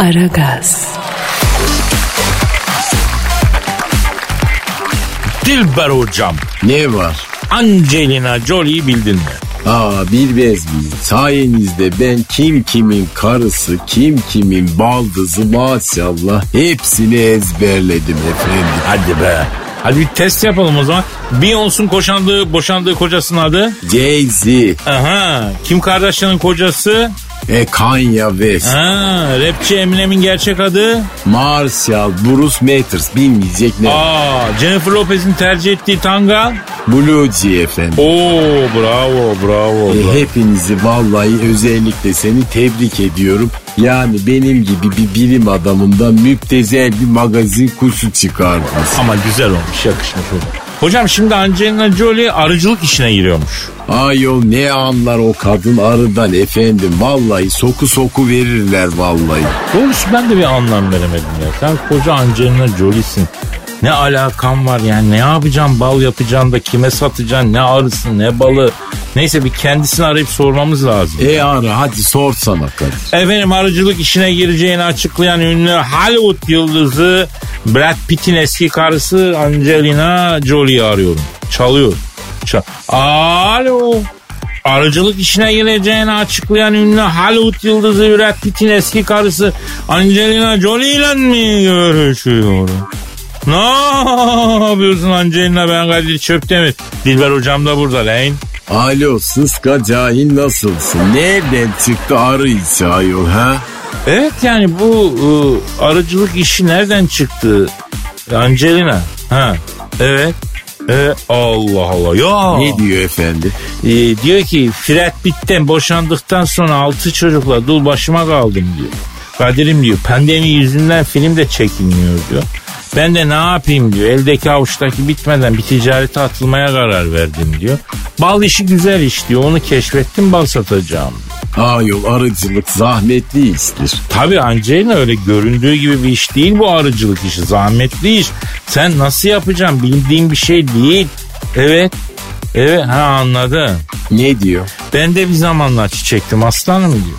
Aragaz, Dilber hocam. Ne var? Angelina Jolie'yi bildin mi? Aa bilmez miyim? Sayenizde ben kim kimin karısı, kim kimin baldızı maşallah hepsini ezberledim efendim. Hadi be. Hadi bir test yapalım o zaman. Beyoncé'un koşandığı, boşandığı kocasının adı? Jay-Z, Aha. Kim Kardashian'ın kocası? E Kanye West, Ha, rapçi Eminem'in gerçek adı? Marshall, Bruce Matters bilmeyecek ne? Aa, Jennifer Lopez'in tercih ettiği tanga? Blue G efendim. Oo, bravo, bravo. E, bravo. hepinizi vallahi özellikle seni tebrik ediyorum. Yani benim gibi bir bilim adamından müptezel bir magazin kuşu çıkardınız. Ama güzel olmuş, yakışmış hocam. Hocam şimdi Angelina Jolie arıcılık işine giriyormuş. Ayol ne anlar o kadın arıdan efendim. Vallahi soku soku verirler vallahi. Doğrusu ben de bir anlam veremedim ya. Sen koca Angelina Jolie'sin. Ne alakan var yani ne yapacaksın bal yapacaksın da kime satacaksın ne arısı ne balı. Neyse bir kendisini arayıp sormamız lazım. E arı hadi sorsana Kadir. Efendim arıcılık işine gireceğini açıklayan ünlü Hollywood yıldızı Brad Pitt'in eski karısı Angelina Jolie'yi arıyorum. Çalıyor. Çal Alo. Arıcılık işine gireceğini açıklayan ünlü Hollywood yıldızı Brad Pitt'in eski karısı Angelina Jolie ile mi görüşüyorum? Ne yapıyorsun Angelina ben Kadir Çöptemir. Dilber hocam da burada lan. Alo sıska cahil nasılsın? Nereden çıktı arı içi ayol ha? Evet yani bu e, arıcılık işi nereden çıktı? Angelina. Ha. Evet. Evet. Allah Allah. Ya. Ne diyor efendim? E, diyor ki Fred Pitt'ten boşandıktan sonra altı çocukla dul başıma kaldım diyor. Kadir'im diyor pandemi yüzünden film de çekilmiyor diyor. Ben de ne yapayım diyor. Eldeki avuçtaki bitmeden bir ticarete atılmaya karar verdim diyor. Bal işi güzel iş diyor. Onu keşfettim bal satacağım. Ayol arıcılık zahmetli iştir. Tabii Angelina öyle göründüğü gibi bir iş değil bu arıcılık işi. Zahmetli iş. Sen nasıl yapacaksın bildiğin bir şey değil. Evet. Evet ha anladım. Ne diyor? Ben de bir zamanlar çiçektim aslanım diyor.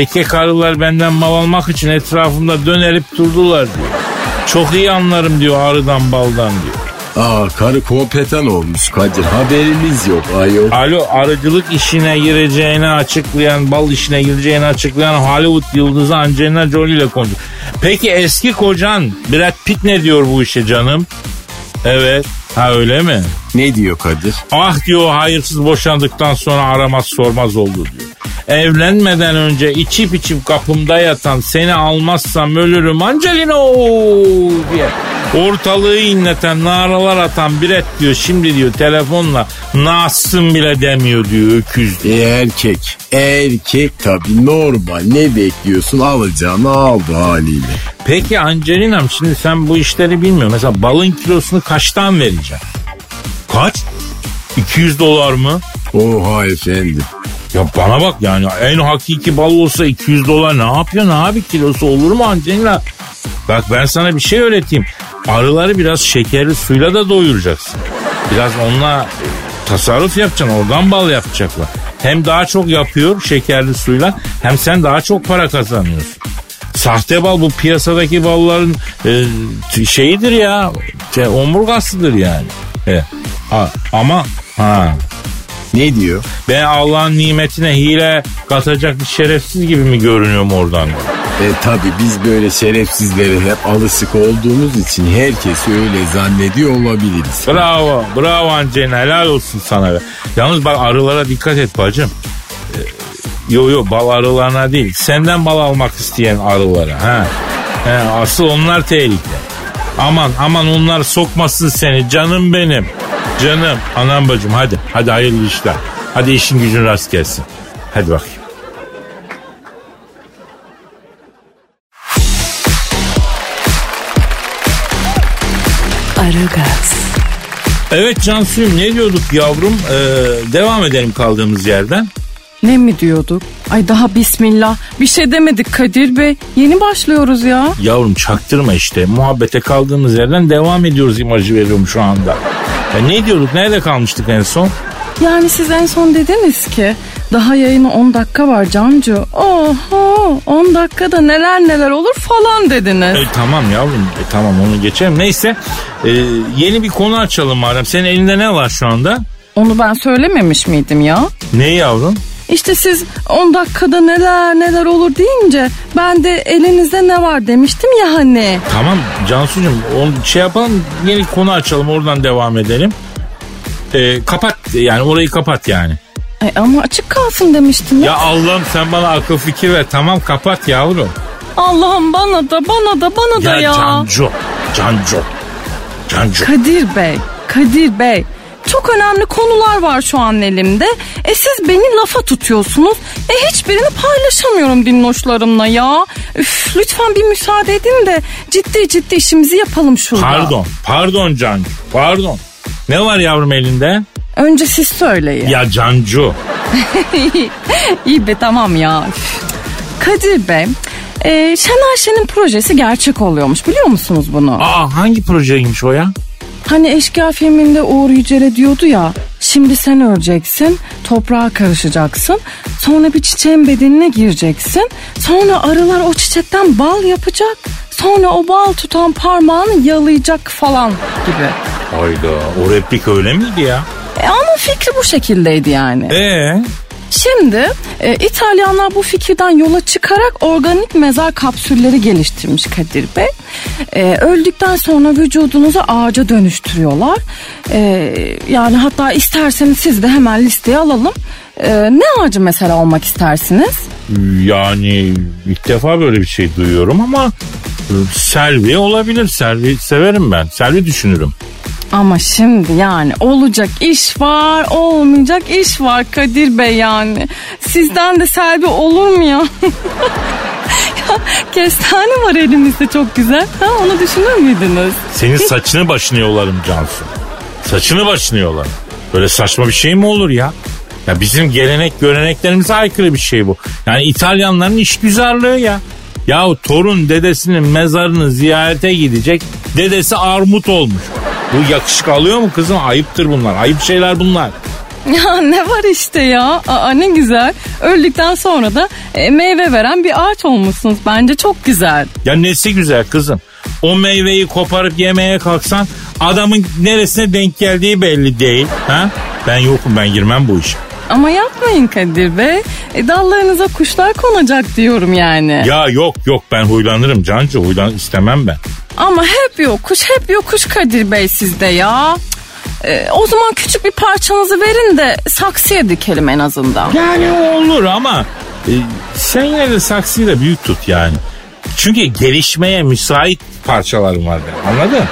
Erkek arılar benden mal almak için etrafımda dönerip durdular diyor. Çok iyi anlarım diyor arıdan baldan diyor. Aa karı kompetan olmuş Kadir haberimiz yok ayol. Alo arıcılık işine gireceğini açıklayan, bal işine gireceğini açıklayan Hollywood yıldızı Angelina Jolie ile konuşuyor. Peki eski kocan Brad Pitt ne diyor bu işe canım? Evet. Ha öyle mi? Ne diyor Kadir? Ah diyor hayırsız boşandıktan sonra aramaz sormaz oldu diyor. Evlenmeden önce içip içip kapımda yatan seni almazsam ölürüm Angelina diye. Ortalığı inleten naralar atan Brett diyor şimdi diyor telefonla nasılsın bile demiyor diyor öküz diyor. E, erkek. Erkek tabii normal. Ne bekliyorsun alacağını aldı haliyle. Peki Angelina'm şimdi sen bu işleri bilmiyorsun. Mesela balın kilosunu kaçtan vereceksin? Kaç? 200 dolar mı? Oha efendim. Ya bana bak yani en hakiki bal olsa 200 dolar ne yapıyorsun abi kilosu olur mu Angelina? Bak ben sana bir şey öğreteyim. Arıları biraz şekerli suyla da doyuracaksın. Biraz onunla e, tasarruf yapacaksın oradan bal yapacaklar. Hem daha çok yapıyor şekerli suyla hem sen daha çok para kazanıyorsun. Sahte bal bu piyasadaki balların e, şeyidir ya. Şey, omurgasıdır yani. E, ha, ama ha Ne diyor? ben Allah'ın nimetine hile katacak bir şerefsiz gibi mi görünüyorum oradan? E tabi biz böyle şerefsizlere hep alışık olduğumuz için herkes öyle zannediyor olabiliriz. Bravo, bravo Angelina helal olsun sana be. Yalnız bak arılara dikkat et bacım. Ee, yo yo bal arılarına değil. Senden bal almak isteyen arılara. Ha. He, asıl onlar tehlike. Aman aman onlar sokmasın seni canım benim. Canım anam bacım hadi. Hadi hayırlı işler. Hadi işin gücün rast gelsin. Hadi bakayım. Aragaz, Evet Cansu'yum ne diyorduk yavrum? Ee, devam edelim kaldığımız yerden. Ne mi diyorduk? Ay daha bismillah. Bir şey demedik Kadir Bey. Yeni başlıyoruz ya. Yavrum çaktırma işte. Muhabbete kaldığımız yerden devam ediyoruz imajı veriyorum şu anda. Ya ne diyorduk? Nerede kalmıştık en son? Yani siz en son dediniz ki Daha yayına 10 dakika var Cancu. Oho 10 dakikada neler neler olur falan dediniz. E, tamam yavrum e, tamam onu geçelim. Neyse e, yeni bir konu açalım madem. Senin elinde ne var şu anda? Onu ben söylememiş miydim ya? Ne yavrum? İşte siz 10 dakikada neler neler olur deyince ben de elinizde ne var demiştim ya hani. Tamam Cansucuğum onu şey yapalım yeni konu açalım oradan devam edelim. E, kapat yani orayı kapat yani. Ay ama açık kalsın demiştim ya. Ya Allah'ım sen bana akıl fikir ver tamam kapat yavrum. Allah'ım bana da bana da bana da Ya, ya. Cancu Cancu Cancu. Kadir Bey, Kadir Bey. Çok önemli konular var şu an elimde. E siz beni lafa tutuyorsunuz. E hiçbirini paylaşamıyorum dinloşlarımla ya. Üf, lütfen bir müsaade edin de ciddi ciddi işimizi yapalım şurada. Pardon pardon Cancu pardon. Ne var yavrum elinde? Önce siz söyleyin. Ya Cancu. İyi be tamam ya. Kadir Bey, e, Şener Şen'in projesi gerçek oluyormuş biliyor musunuz bunu? Aa hangi projeymiş o ya? Hani Eşkıya filminde Uğur Yücel'e diyordu ya şimdi sen öleceksin toprağa karışacaksın sonra bir çiçeğin bedenine gireceksin sonra arılar o çiçekten bal yapacak sonra o bal tutan parmağını yalayacak falan gibi. Hayda o replik öyle miydi ya? E ama fikri bu şekildeydi yani. Ee? Şimdi e, İtalyanlar bu fikirden yola çıkarak organik mezar kapsülleri geliştirmiş Kadir Bey. E, öldükten sonra vücudunuzu ağaca dönüştürüyorlar. E, yani hatta isterseniz siz de hemen listeye alalım. E, ne ağacı mesela olmak istersiniz? Yani ilk defa böyle bir şey duyuyorum ama e, Selvi olabilir. Selvi severim ben. Selvi düşünürüm. Ama şimdi yani olacak iş var, olmayacak iş var Kadir Bey yani. Sizden de Selvi olur mu ya? ya kestane var elimizde çok güzel. Ha, onu düşünür müydünüz? Senin saçını başını yolarım Cansu. Saçını başını yolarım. Böyle saçma bir şey mi olur ya? Ya bizim gelenek göreneklerimize aykırı bir şey bu. Yani İtalyanların işgüzarlığı ya. Yahu torun dedesinin mezarını ziyarete gidecek. Dedesi armut olmuş. Bu yakışık alıyor mu kızım? Ayıptır bunlar. Ayıp şeyler bunlar. Ya ne var işte ya. Aa, ne güzel. Öldükten sonra da e, meyve veren bir ağaç olmuşsunuz. Bence çok güzel. Ya nesi güzel kızım. O meyveyi koparıp yemeye kalksan adamın neresine denk geldiği belli değil. Ha? Ben yokum ben girmem bu işe. Ama yapmayın Kadir Bey. E, dallarınıza kuşlar konacak diyorum yani. Ya yok yok ben huylanırım Cancu huylan istemem ben. Ama hep yokuş hep yokuş Kadir Bey sizde ya. E, o zaman küçük bir parçanızı verin de saksıya dikelim en azından. Yani olur ama e, sen yine de saksıyı da büyük tut yani. Çünkü gelişmeye müsait parçalarım var benim anladın?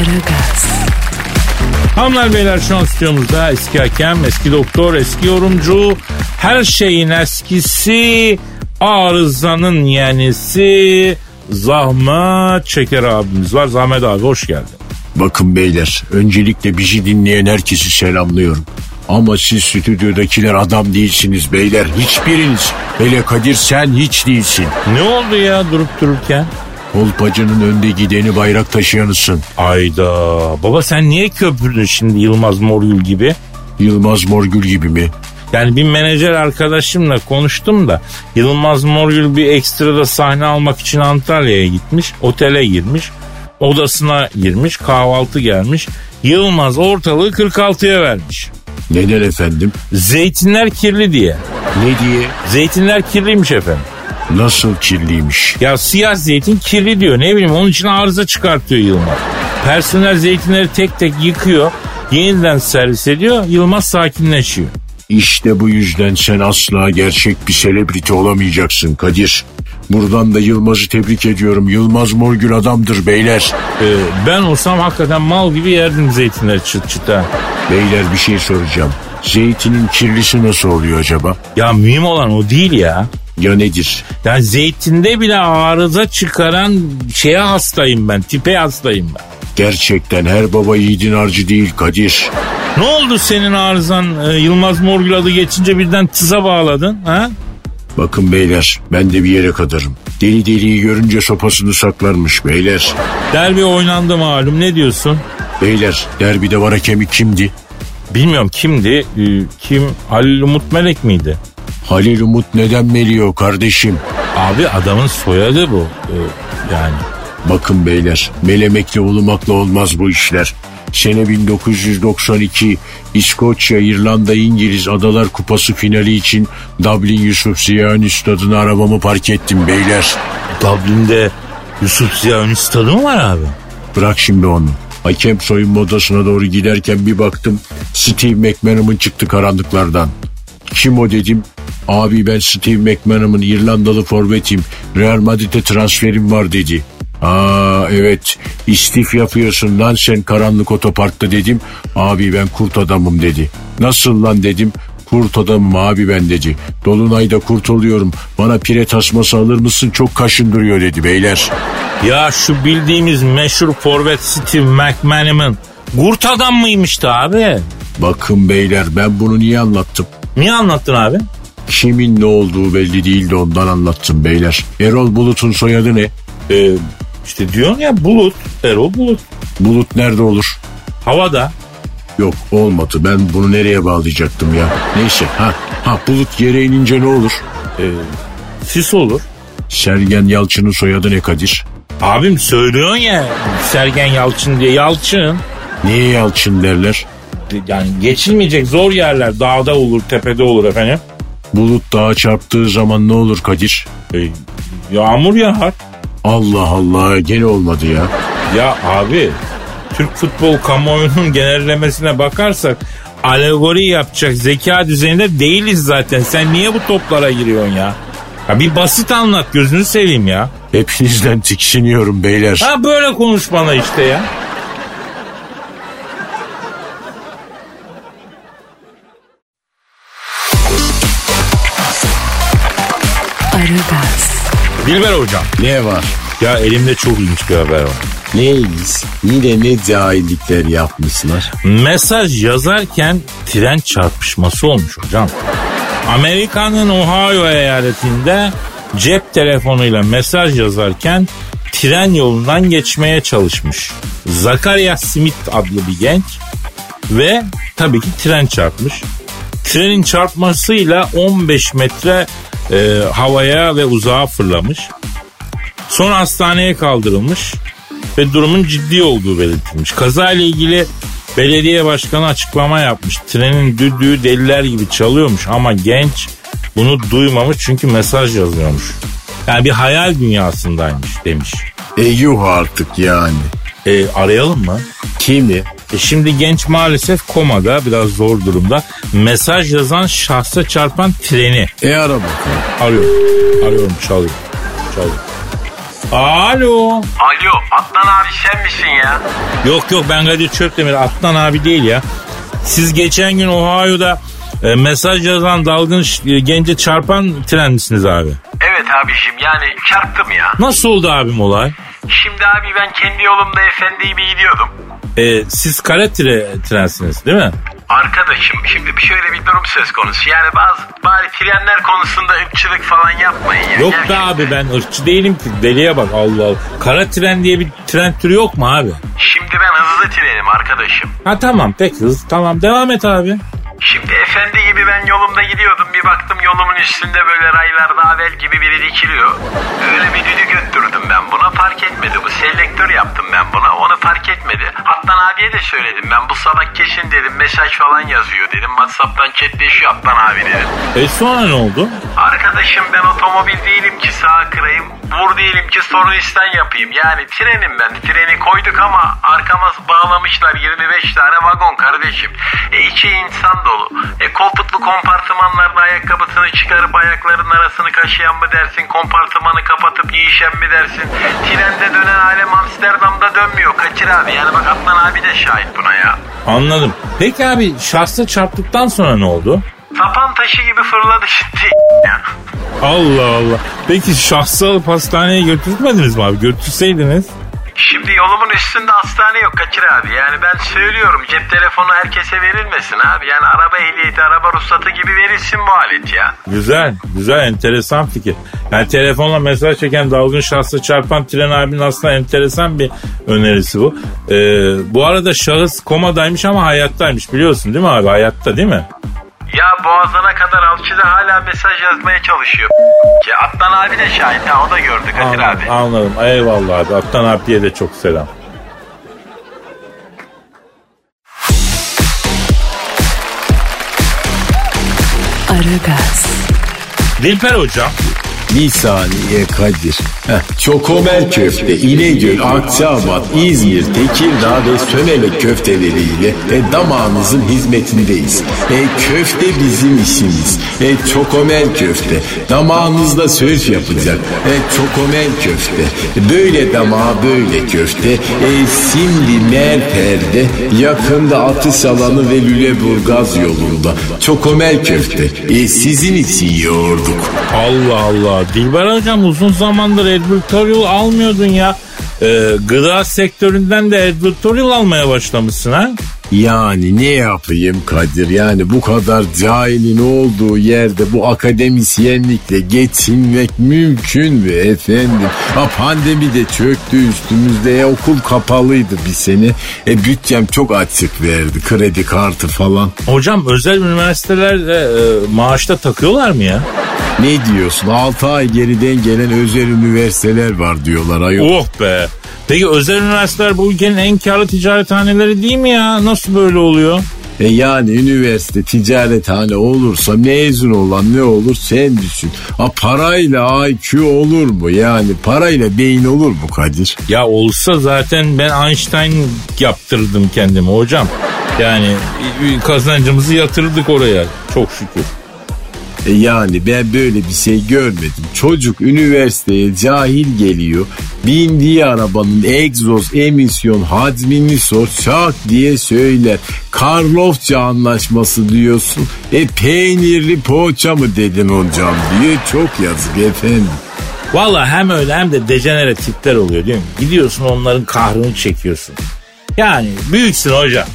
Aragaz, Hanımlar beyler şu an stüdyomuzda eski hakem, eski doktor, eski yorumcu, her şeyin eskisi, arızanın yenisi, Zahmet Çeker abimiz var. Zahmet abi hoş geldin. Bakın beyler öncelikle bizi dinleyen herkesi selamlıyorum. Ama siz stüdyodakiler adam değilsiniz beyler. Hiçbiriniz. Hele Kadir sen hiç değilsin. Ne oldu ya durup dururken? Kolpacının önde gideni bayrak taşıyanısın. Ayda baba sen niye köpürdün şimdi Yılmaz Morgül gibi? Yılmaz Morgül gibi mi? Yani bir menajer arkadaşımla konuştum da Yılmaz Morgül bir ekstrada sahne almak için Antalya'ya gitmiş. Otele girmiş. Odasına girmiş. Kahvaltı gelmiş. Yılmaz ortalığı 46'ya vermiş. Neden efendim? Zeytinler kirli diye. Ne diye? Zeytinler kirliymiş efendim. Nasıl kirliymiş? Ya siyah zeytin kirli diyor. Ne bileyim onun için arıza çıkartıyor Yılmaz. Personel zeytinleri tek tek yıkıyor. Yeniden servis ediyor. Yılmaz sakinleşiyor. İşte bu yüzden sen asla gerçek bir selebriti olamayacaksın Kadir. Buradan da Yılmaz'ı tebrik ediyorum. Yılmaz Morgül adamdır beyler. Ee, ben olsam hakikaten mal gibi yerdim zeytinleri çıt çıta. Beyler bir şey soracağım. Zeytinin kirlisi nasıl oluyor acaba? Ya mühim olan o değil ya. Ya nedir? Ya zeytinde bile arıza çıkaran şeye hastayım ben. Tipe hastayım ben. Gerçekten her baba yiğidin harcı değil Kadir. Ne oldu senin arızan e, Yılmaz Morgül adı geçince birden tıza bağladın ha? Bakın beyler ben de bir yere kadarım. Deli deliyi görünce sopasını saklarmış beyler. Derbi oynandı malum ne diyorsun? Beyler derbide var hakemi kimdi? Bilmiyorum kimdi? Ee, Kim? Halil Umut Melek miydi? Halil Umut neden meliyor kardeşim? Abi adamın soyadı bu. Ee, Yani Bakın beyler melemekle ulumakla olmaz bu işler. Sene 1992 İskoçya, İrlanda, İngiliz Adalar Kupası finali için Dublin Yusuf Ziyani stadına arabamı park ettim beyler. Dublin'de Yusuf Ziya Ünlü stadı mı var abi? Bırak şimdi onu. Hakem soyunma odasına doğru giderken bir baktım Steve McManaman çıktı karanlıklardan. Kim o dedim. Abi ben Steve McManaman İrlandalı forvetim. Real Madrid'e transferim var dedi. Aa evet istif yapıyorsun lan sen karanlık otoparkta dedim. Abi ben kurt adamım dedi. Nasıl lan dedim. Kurt adamım abi ben dedi. Dolunayda kurt oluyorum. Bana pire tasması alır mısın çok kaşındırıyor dedi beyler. Ya şu bildiğimiz meşhur forvet Steve McManaman Gurt adam mıymıştı abi? Bakın beyler ben bunu niye anlattım? Niye anlattın abi? Kimin ne olduğu belli değildi ondan anlattım beyler. Erol Bulut'un soyadı ne? Ee, işte diyorsun ya Bulut, Erol Bulut. Bulut nerede olur? Havada. Yok olmadı ben bunu nereye bağlayacaktım ya. Neyse ha, ha Bulut yere inince ne olur? Ee, sis olur. Sergen Yalçın'ın soyadı ne Kadir? Abim söylüyorsun ya Sergen Yalçın diye. Yalçın. Niye Yalçın derler? Yani geçilmeyecek zor yerler. Dağda olur, tepede olur efendim. Bulut dağa çarptığı zaman ne olur Kadir? Ee, yağmur yağar. Allah Allah gene olmadı ya. Ya abi Türk futbol kamuoyunun genellemesine bakarsak alegori yapacak zeka düzeyinde değiliz zaten. Sen niye bu toplara giriyorsun ya? Ya bir basit anlat gözünü seveyim ya. Hepinizden tiksiniyorum beyler. Ha böyle konuş bana işte ya. Dilber hocam. Ne var? Ya elimde çok ilginç bir haber var. Neyiz? Yine ne cahillikler yapmışlar. Mesaj yazarken tren çarpışması olmuş hocam. Amerika'nın Ohio eyaletinde cep telefonuyla mesaj yazarken tren yolundan geçmeye çalışmış. Zakaria Smith adlı bir genç ve tabii ki tren çarpmış. Trenin çarpmasıyla 15 metre e, havaya ve uzağa fırlamış. Sonra hastaneye kaldırılmış ve durumun ciddi olduğu belirtilmiş. Kaza ile ilgili belediye başkanı açıklama yapmış. Trenin düdüğü deliler gibi çalıyormuş ama genç bunu duymamış çünkü mesaj yazıyormuş. Yani bir hayal dünyasındaymış demiş. E yuh artık yani. E, arayalım mı? Kimi? E şimdi genç maalesef komada biraz zor durumda. Mesaj yazan şahsa çarpan treni E ara bakalım. arıyorum. Arıyorum çalıyor. Çalıyor. Alo. Alo Adnan abi sen misin ya? Yok yok ben Kadir Çöptemir Atlan abi değil ya. Siz geçen gün Ohio'da e, mesaj yazan dalgın e, gence çarpan tren misiniz abi? Evet abişim yani çarptım ya. Nasıl oldu abim olay? Şimdi abi ben kendi yolumda efendi gibi gidiyordum. E, siz kara tre- trensiniz değil mi? Arkadaşım şimdi bir şöyle bir durum söz konusu. Yani bazı bari trenler konusunda ırkçılık falan yapmayın ya. Yok be Gerçekten. abi ben ırkçı değilim ki. Deliye bak Allah Allah. Kara tren diye bir tren türü yok mu abi? Şimdi ben hızlı trenim arkadaşım. Ha tamam pek hız. Tamam devam et abi. Şimdi efendi gibi ben yolumda gidiyordum. Bir baktım yolumun üstünde böyle raylarda avel gibi biri dikiliyor. Öyle bir düdük öttürdüm ben buna fark etmedi. Bu selektör yaptım ben buna onu fark etmedi. Hatta abiye de söyledim ben bu salak kesin dedim mesaj falan yazıyor dedim. Whatsapp'tan chatleşiyor Atlan abi dedim. E sonra ne oldu? Arkadaşım ben otomobil değilim ki sağ kırayım. Vur diyelim ki sorun isten yapayım. Yani trenim ben. Treni koyduk ama arkama bağlamışlar 25 tane vagon kardeşim. E içi insan dolu. E koltuklu kompartımanlarda ayakkabısını çıkarıp ayaklarının arasını kaşıyan mı dersin? Kompartımanı kapatıp yiyişen mi dersin? Trende dönen alem Amsterdam'da dönmüyor. Kaçır abi. Yani bak Atlan abi de şahit buna ya. Anladım. Peki abi şahsa çarptıktan sonra ne oldu? Sapan taşı gibi fırladı şimdi. Allah Allah. Peki şahsı alıp hastaneye götürtmediniz mi abi? Götürseydiniz. Şimdi yolumun üstünde hastane yok Kaçır abi. Yani ben söylüyorum cep telefonu herkese verilmesin abi. Yani araba ehliyeti, araba ruhsatı gibi verilsin bu alet ya. Güzel, güzel, enteresan fikir. Yani telefonla mesaj çeken dalgın şahsı çarpan tren abinin aslında enteresan bir önerisi bu. Ee, bu arada şahıs komadaymış ama hayattaymış biliyorsun değil mi abi? Hayatta değil mi? Ya boğazına kadar alçıda hala mesaj yazmaya çalışıyor. Ki Atlan abi de şahit ha o da gördü Kadir Anladım, abi. anladım. Eyvallah abi. Attan abiye de çok selam. Aragaz, Dilper hocam. Bir saniye Kadir. Heh, Çokomel köfte, İnegöl, Akçabat, İzmir, Tekirdağ ve Sömelek köfteleriyle e, damağınızın hizmetindeyiz. E, köfte bizim işimiz. E, Çokomel köfte. Damağınızda söz yapacak. E, Çokomel köfte. Böyle damağa böyle köfte. E, şimdi Merter'de yakında atış alanı ve Lüleburgaz yolunda. Çokomel köfte. E, sizin için yoğurduk. Allah Allah. Dilber hocam uzun zamandır advertorial almıyordun ya. Ee, gıda sektöründen de advertorial almaya başlamışsın ha? Yani ne yapayım Kadir yani bu kadar cahilin olduğu yerde bu akademisyenlikle geçinmek mümkün mü efendim? Ha pandemi de çöktü üstümüzde e, okul kapalıydı bir sene. E bütçem çok açık verdi kredi kartı falan. Hocam özel üniversitelerde e, maaşta takıyorlar mı ya? Ne diyorsun 6 ay geriden gelen özel üniversiteler var diyorlar ayol. Oh be. Peki özel üniversiteler bu ülkenin en karlı ticarethaneleri değil mi ya? Nasıl böyle oluyor? E yani üniversite ticarethane olursa mezun olan ne olur sen düşün. Ha parayla IQ olur mu yani parayla beyin olur mu Kadir? Ya olsa zaten ben Einstein yaptırdım kendimi hocam. Yani kazancımızı yatırdık oraya çok şükür. E yani ben böyle bir şey görmedim. Çocuk üniversiteye cahil geliyor. Bindiği arabanın egzoz emisyon hacmini sor şak diye söyler. Karlofça anlaşması diyorsun. E peynirli poğaça mı dedin hocam diye çok yazık efendim. Valla hem öyle hem de dejenere tipler oluyor değil mi? Gidiyorsun onların kahrını çekiyorsun. Yani büyüksün hocam.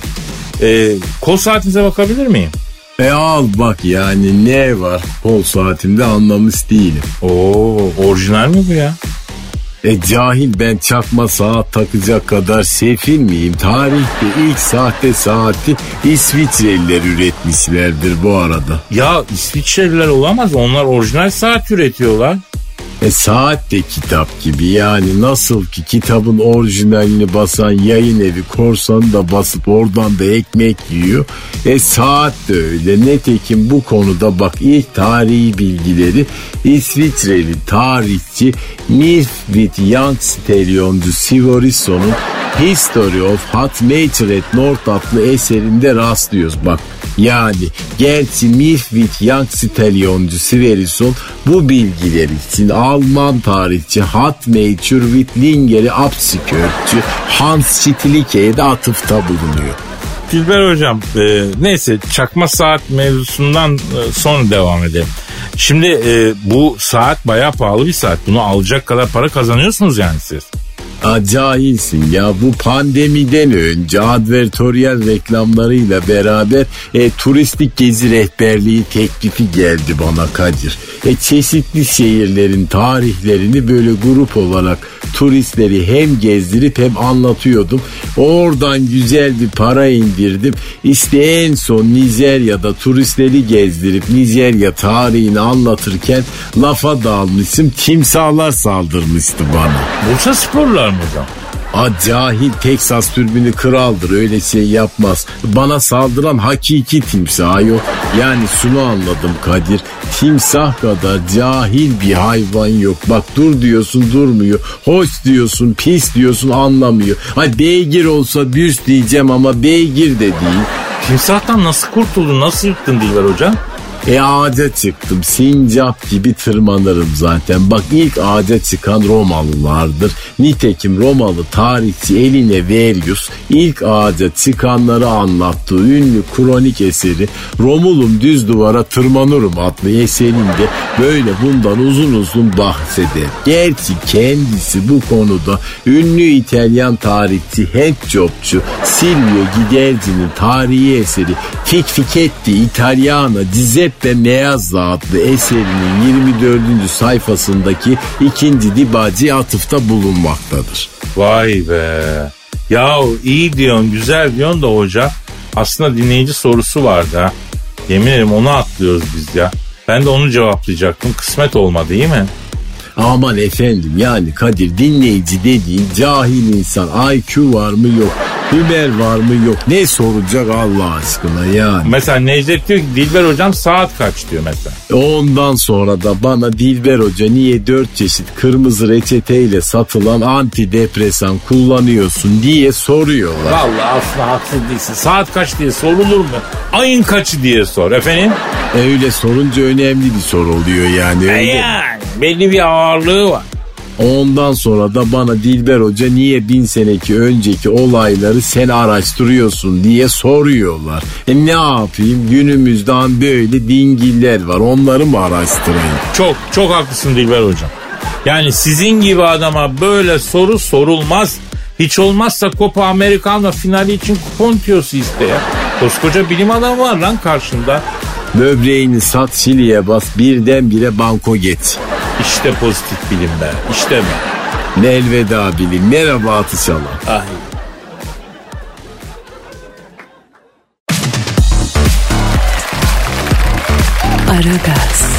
Ee, kol saatinize bakabilir miyim? E al bak yani ne var kol saatimde anlamış değilim. Oo orijinal mi bu ya? E cahil ben çakma saat takacak kadar sefil miyim? Tarihte ilk sahte saati İsviçreliler üretmişlerdir bu arada. Ya İsviçreliler olamaz onlar orijinal saat üretiyorlar. E saat de kitap gibi yani nasıl ki kitabın orijinalini basan yayın evi korsanı da basıp oradan da ekmek yiyor. E saat de öyle. Netekim bu konuda bak ilk tarihi bilgileri İsviçreli tarihçi Nilfrid Youngstelyoncu Sivorisson'un History of Hot Nature at North adlı eserinde rastlıyoruz bak. Yani gerçi Nilfrid Youngstelyoncu Sivorison bu bilgiler için Alman tarihçi Hot Nature Wittlinger'i Apsikörtçü Hans Stilicke'ye de atıfta bulunuyor. Dilber hocam e, neyse çakma saat mevzusundan e, sonra devam edelim. Şimdi e, bu saat bayağı pahalı bir saat. Bunu alacak kadar para kazanıyorsunuz yani siz. Acayilsin ya bu pandemiden önce advertorial reklamlarıyla beraber e, turistik gezi rehberliği teklifi geldi bana Kadir. E, çeşitli şehirlerin tarihlerini böyle grup olarak turistleri hem gezdirip hem anlatıyordum. Oradan güzel bir para indirdim. İşte en son Nijerya'da turistleri gezdirip Nijerya tarihini anlatırken lafa dalmışım timsahlar saldırmıştı bana. Bursa sporlar mı hocam? A cahil Texas türbünü kraldır öyle şey yapmaz. Bana saldıran hakiki timsah yok. Yani şunu anladım Kadir. Timsah kadar cahil bir hayvan yok. Bak dur diyorsun durmuyor. Hoş diyorsun pis diyorsun anlamıyor. Ay beygir olsa düz diyeceğim ama beygir de değil. Timsahtan nasıl kurtuldun nasıl yıktın Dilber hocam? E ağaca çıktım. Sincap gibi tırmanırım zaten. Bak ilk ağaca çıkan Romalılardır. Nitekim Romalı tarihçi Eline Verius ilk ağaca çıkanları anlattığı ünlü kronik eseri Romulum düz duvara tırmanırım adlı eserinde böyle bundan uzun uzun bahseder. Gerçi kendisi bu konuda ünlü İtalyan tarihçi handjobçu Silvio Giderzi'nin tarihi eseri Fik Fiketti Giuseppe Meazza adlı eserinin 24. sayfasındaki ikinci dibacı atıfta bulunmaktadır. Vay be. Ya iyi diyorsun güzel diyorsun da hoca. Aslında dinleyici sorusu vardı ha. Yemin ederim onu atlıyoruz biz ya. Ben de onu cevaplayacaktım. Kısmet olmadı değil mi? Aman efendim yani Kadir dinleyici dediğin cahil insan IQ var mı yok. Hümer var mı yok. Ne soracak Allah aşkına yani. Mesela Necdet diyor ki Dilber hocam saat kaç diyor mesela. Ondan sonra da bana Dilber Hoca niye dört çeşit kırmızı reçeteyle satılan antidepresan kullanıyorsun diye soruyorlar. Vallahi aslında haksız değilsin. Saat kaç diye sorulur mu? Ayın kaçı diye sor efendim. Öyle sorunca önemli bir soru oluyor yani. E Öyle. Belli bir ağırlığı var. Ondan sonra da bana Dilber Hoca niye bin seneki önceki olayları sen araştırıyorsun diye soruyorlar. E ne yapayım günümüzden böyle dingiller var onları mı araştırayım? Çok çok haklısın Dilber hocam. Yani sizin gibi adama böyle soru sorulmaz. Hiç olmazsa Copa Americano finali için kupon tiyosu iste ya. Koskoca bilim adamı var lan karşında. Böbreğini sat Şili'ye bas birdenbire banko geç. İşte pozitif bilim be. İşte mi? Ne elveda bilim merhaba Atışalan. Ay. Aragaz.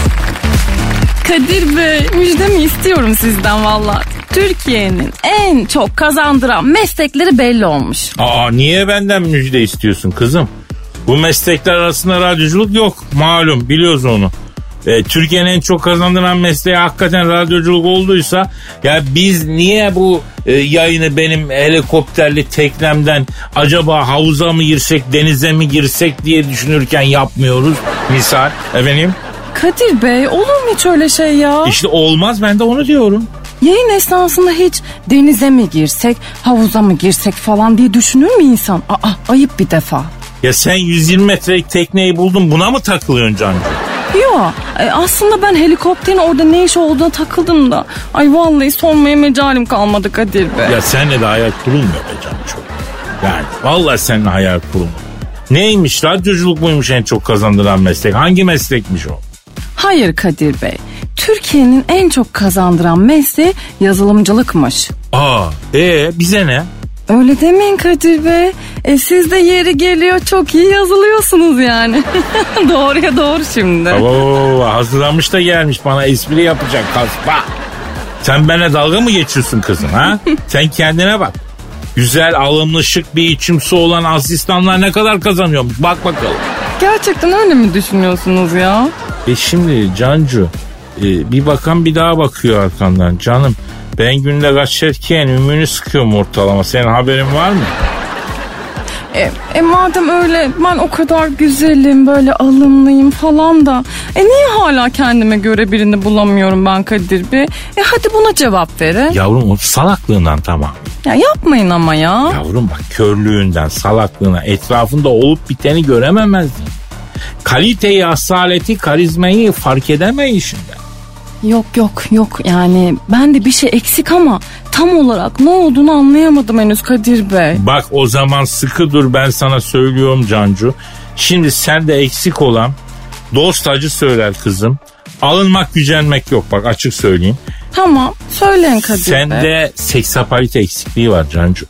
Kadir Bey müjdemi istiyorum sizden valla. Türkiye'nin en çok kazandıran meslekleri belli olmuş. Aa niye benden müjde istiyorsun kızım? Bu meslekler arasında radyoculuk yok. Malum biliyoruz onu. E, Türkiye'nin en çok kazandıran mesleği hakikaten radyoculuk olduysa ya biz niye bu e, yayını benim helikopterli teknemden acaba havuza mı girsek denize mi girsek diye düşünürken yapmıyoruz misal efendim Kadir Bey olur mu hiç öyle şey ya? işte olmaz ben de onu diyorum. Yayın esnasında hiç denize mi girsek, havuza mı girsek falan diye düşünür mü insan? Aa ayıp bir defa. Ya sen 120 metrelik tekneyi buldun buna mı takılıyorsun Cancı? Yo e, aslında ben helikopterin orada ne iş olduğuna takıldım da. Ay vallahi sormaya mecalim kalmadı Kadir Bey. Ya seninle de hayal kurulmuyor be Canço. Yani vallahi seninle hayal kurulmuyor. Neymiş radyoculuk muymuş en çok kazandıran meslek? Hangi meslekmiş o? Hayır Kadir Bey. Türkiye'nin en çok kazandıran mesleği yazılımcılıkmış. Aa, ee bize ne? Öyle demeyin Kadir Bey. E, siz de yeri geliyor çok iyi yazılıyorsunuz yani. Doğruya doğru şimdi. Oo, hazırlanmış da gelmiş bana espri yapacak kaspa. Sen benimle dalga mı geçiyorsun kızım ha? Sen kendine bak. Güzel, alımlı, şık bir içimsi olan asistanlar ne kadar kazanıyormuş? Bak bakalım. Gerçekten öyle mi düşünüyorsunuz ya? E şimdi Cancu e, bir bakan bir daha bakıyor arkandan canım. Ben günde kaçarken ümünü sıkıyorum ortalama. Senin haberin var mı? E, e madem öyle ben o kadar güzelim böyle alımlıyım falan da. E niye hala kendime göre birini bulamıyorum ben Kadir Bey? E hadi buna cevap verin. Ya, Yavrum o salaklığından tamam. yapmayın ama ya. Yavrum bak körlüğünden, salaklığına, etrafında olup biteni görememezliğin. Kaliteyi, asaleti, karizmayı fark edemeyişinden. Yok yok yok yani ben de bir şey eksik ama tam olarak ne olduğunu anlayamadım henüz Kadir Bey. Bak o zaman sıkı dur ben sana söylüyorum Cancu. Şimdi sende eksik olan dost acı söyler kızım. Alınmak gücenmek yok bak açık söyleyeyim. Tamam söyleyin Kadir Bey. Sende seksapalite eksikliği var Cancu.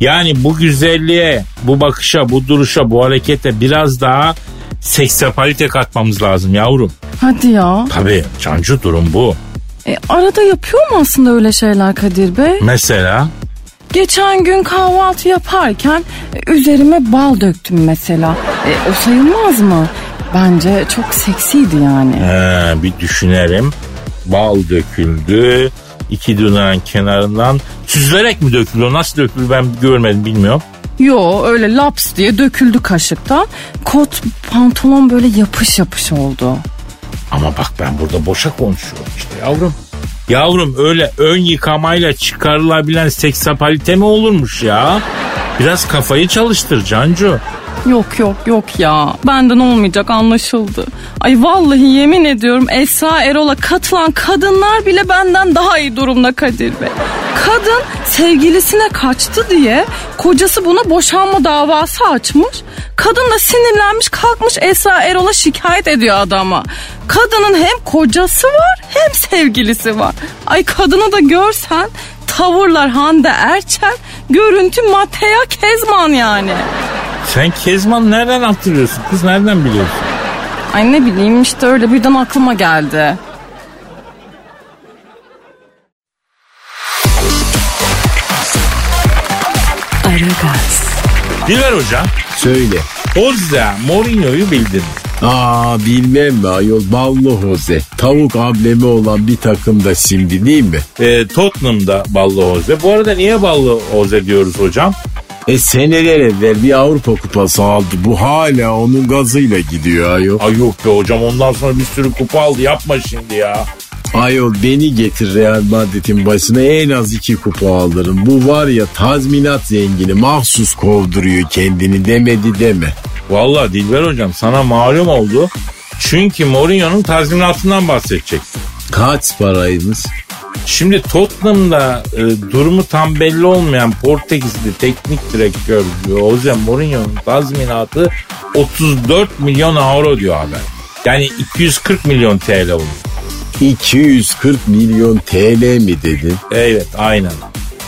Yani bu güzelliğe, bu bakışa, bu duruşa, bu harekete biraz daha seksapalite katmamız lazım yavrum. Hadi ya. Tabii Cancu durum bu. E, arada yapıyor mu aslında öyle şeyler Kadir Bey? Mesela Geçen gün kahvaltı yaparken e, üzerime bal döktüm mesela. E, o sayılmaz mı? Bence çok seksiydi yani. he, bir düşünelim. Bal döküldü. iki dudağın kenarından süzülerek mi dökülüyor? Nasıl dökülür ben görmedim bilmiyorum. Yo öyle laps diye döküldü kaşıktan. Kot pantolon böyle yapış yapış oldu. Ama bak ben burada boşa konuşuyorum işte yavrum. Yavrum öyle ön yıkamayla çıkarılabilen seksapalite mi olurmuş ya? Biraz kafayı çalıştır Cancu. Yok yok yok ya. Benden olmayacak anlaşıldı. Ay vallahi yemin ediyorum Esra Erol'a katılan kadınlar bile benden daha iyi durumda Kadir Bey. Kadın sevgilisine kaçtı diye kocası buna boşanma davası açmış. Kadın da sinirlenmiş kalkmış Esra Erol'a şikayet ediyor adama. Kadının hem kocası var hem sevgilisi var. Ay kadını da görsen tavırlar Hande Erçel, görüntü Matea Kezman yani. Sen Kezman nereden hatırlıyorsun kız nereden biliyorsun? Ay ne bileyim işte öyle birden aklıma geldi. Dilber hocam Söyle. Jose Mourinho'yu bildin. Aa bilmem mi ayol ballı Jose. Tavuk ablemi olan bir takım da şimdi değil mi? Ee, Tottenham'da ballı Jose. Bu arada niye ballı Jose diyoruz hocam? E seneler evvel bir Avrupa kupası aldı. Bu hala onun gazıyla gidiyor ayol. Ay yok be hocam ondan sonra bir sürü kupa aldı yapma şimdi ya. Ayol beni getir Real Madrid'in başına en az iki kupa alırım. Bu var ya tazminat zengini mahsus kovduruyor kendini demedi deme. Vallahi Dilber hocam sana malum oldu. Çünkü Mourinho'nun tazminatından bahsedecek. Kaç paraymış? Şimdi Tottenham'da e, durumu tam belli olmayan Portekizli teknik direktör Jose Mourinho'nun tazminatı 34 milyon euro diyor haber. Yani 240 milyon TL olur. 240 milyon TL mi dedin? Evet aynen.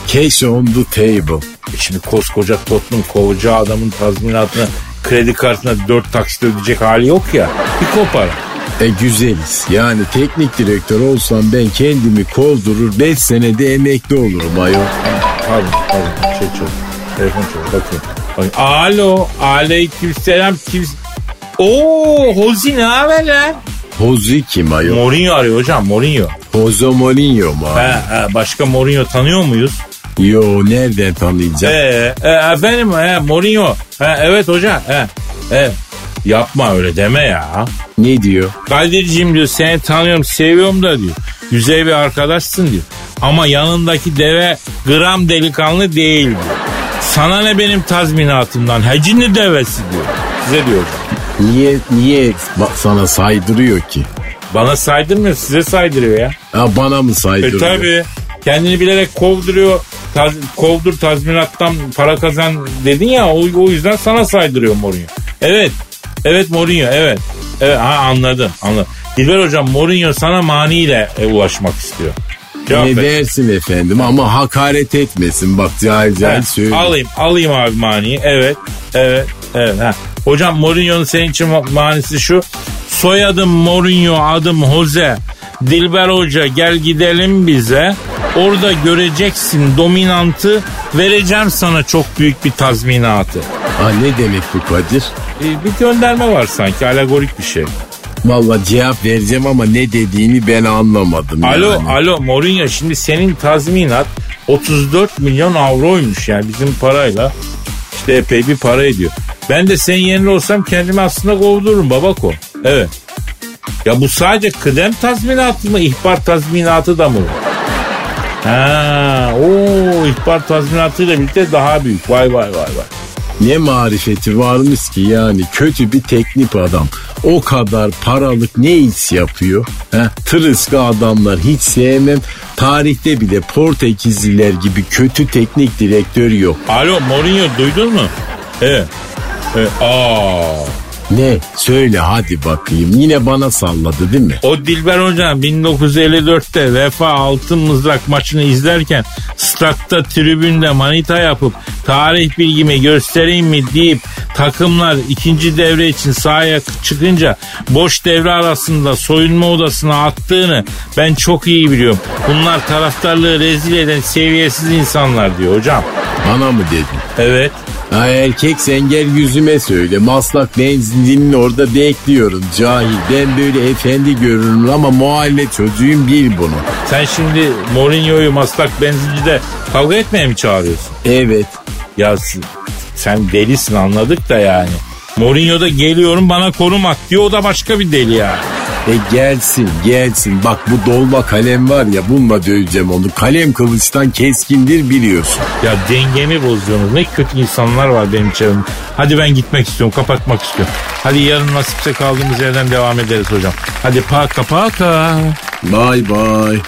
Cash on the table. E Şimdi koskoca Tottenham kovacağı adamın tazminatını kredi kartına 4 taksit ödeyecek hali yok ya. Bir kopar. E güzeliz. Yani teknik direktör olsam ben kendimi kovdurur 5 senede emekli olurum ayol. Pardon pardon şey çok. Telefon çok bakayım. Alo aleykümselam kim? Oo Hozi ne haber lan? Hozi kim ayol? Mourinho arıyor hocam Mourinho. Jose Mourinho mu? He, he, başka Mourinho tanıyor muyuz? Yo nereden tanıyacağım? Ee, e, efendim he, Mourinho. He, evet hocam. He, he. Yapma öyle deme ya. Ne diyor? Kadir'cim diyor seni tanıyorum seviyorum da diyor. Güzel bir arkadaşsın diyor. Ama yanındaki deve gram delikanlı değil diyor. Sana ne benim tazminatımdan hecini devesi diyor. Size diyor hocam. Niye niye sana saydırıyor ki? Bana saydırmıyor size saydırıyor ya. Ha bana mı E saydırıyor? tabi kendini bilerek kovduruyor. Taz, kovdur tazminattan para kazan dedin ya o, o yüzden sana saydırıyor Mourinho. Evet. Evet Mourinho evet. Evet ha anladım anladım. Dilber hocam Mourinho sana maniyle e, ulaşmak istiyor. Cevap Ne ver. dersin efendim ama hakaret etmesin bak cahil cahil söyle. alayım alayım abi maniyi. Evet. Evet. Evet. Ha. Hocam Mourinho'nun senin için ma- manisi şu. Soyadım Mourinho adım Jose. Dilber Hoca gel gidelim bize. Orada göreceksin dominantı. Vereceğim sana çok büyük bir tazminatı. Ha, ne demek bu Kadir? Ee, bir gönderme var sanki alegorik bir şey. Valla cevap vereceğim ama ne dediğini ben anlamadım. Alo yani. alo Mourinho şimdi senin tazminat 34 milyon avroymuş yani bizim parayla işte epey bir para ediyor. Ben de senin yerinde olsam kendimi aslında kovdururum babako. Evet. Ya bu sadece kıdem tazminatı mı ihbar tazminatı da mı? Ha, o ihbar tazminatıyla birlikte daha büyük. Vay vay vay vay. Ne marifeti varmış ki yani kötü bir teknik adam. O kadar paralık ne iş yapıyor? He? Tırıska adamlar hiç sevmem. Tarihte bile Portekizliler gibi kötü teknik direktör yok. Alo Mourinho duydun mu? Evet. Evet. Aa. Ne? Söyle hadi bakayım. Yine bana salladı değil mi? O Dilber Hocam 1954'te Vefa Altın Mızrak maçını izlerken statta tribünde manita yapıp tarih bilgimi göstereyim mi deyip takımlar ikinci devre için sahaya çıkınca boş devre arasında soyunma odasına attığını ben çok iyi biliyorum. Bunlar taraftarlığı rezil eden seviyesiz insanlar diyor hocam. Bana mı dedin? Evet. Ha erkek sen gel yüzüme söyle. Maslak benzinliğinin orada bekliyorum cahil. Ben böyle efendi görünürüm ama mahalle çocuğuyum bil bunu. Sen şimdi Mourinho'yu Maslak benzincide kavga etmeye mi çağırıyorsun? Evet. Ya sen delisin anladık da yani. Mourinho da geliyorum bana konum at diyor o da başka bir deli ya. E gelsin gelsin bak bu dolma kalem var ya bununla döveceğim onu. Kalem kılıçtan keskindir biliyorsun. Ya dengemi bozuyorsunuz. Ne kötü insanlar var benim çevremde. Hadi ben gitmek istiyorum, kapatmak istiyorum. Hadi yarın nasipse kaldığımız yerden devam ederiz hocam. Hadi paka paka. Bye bye.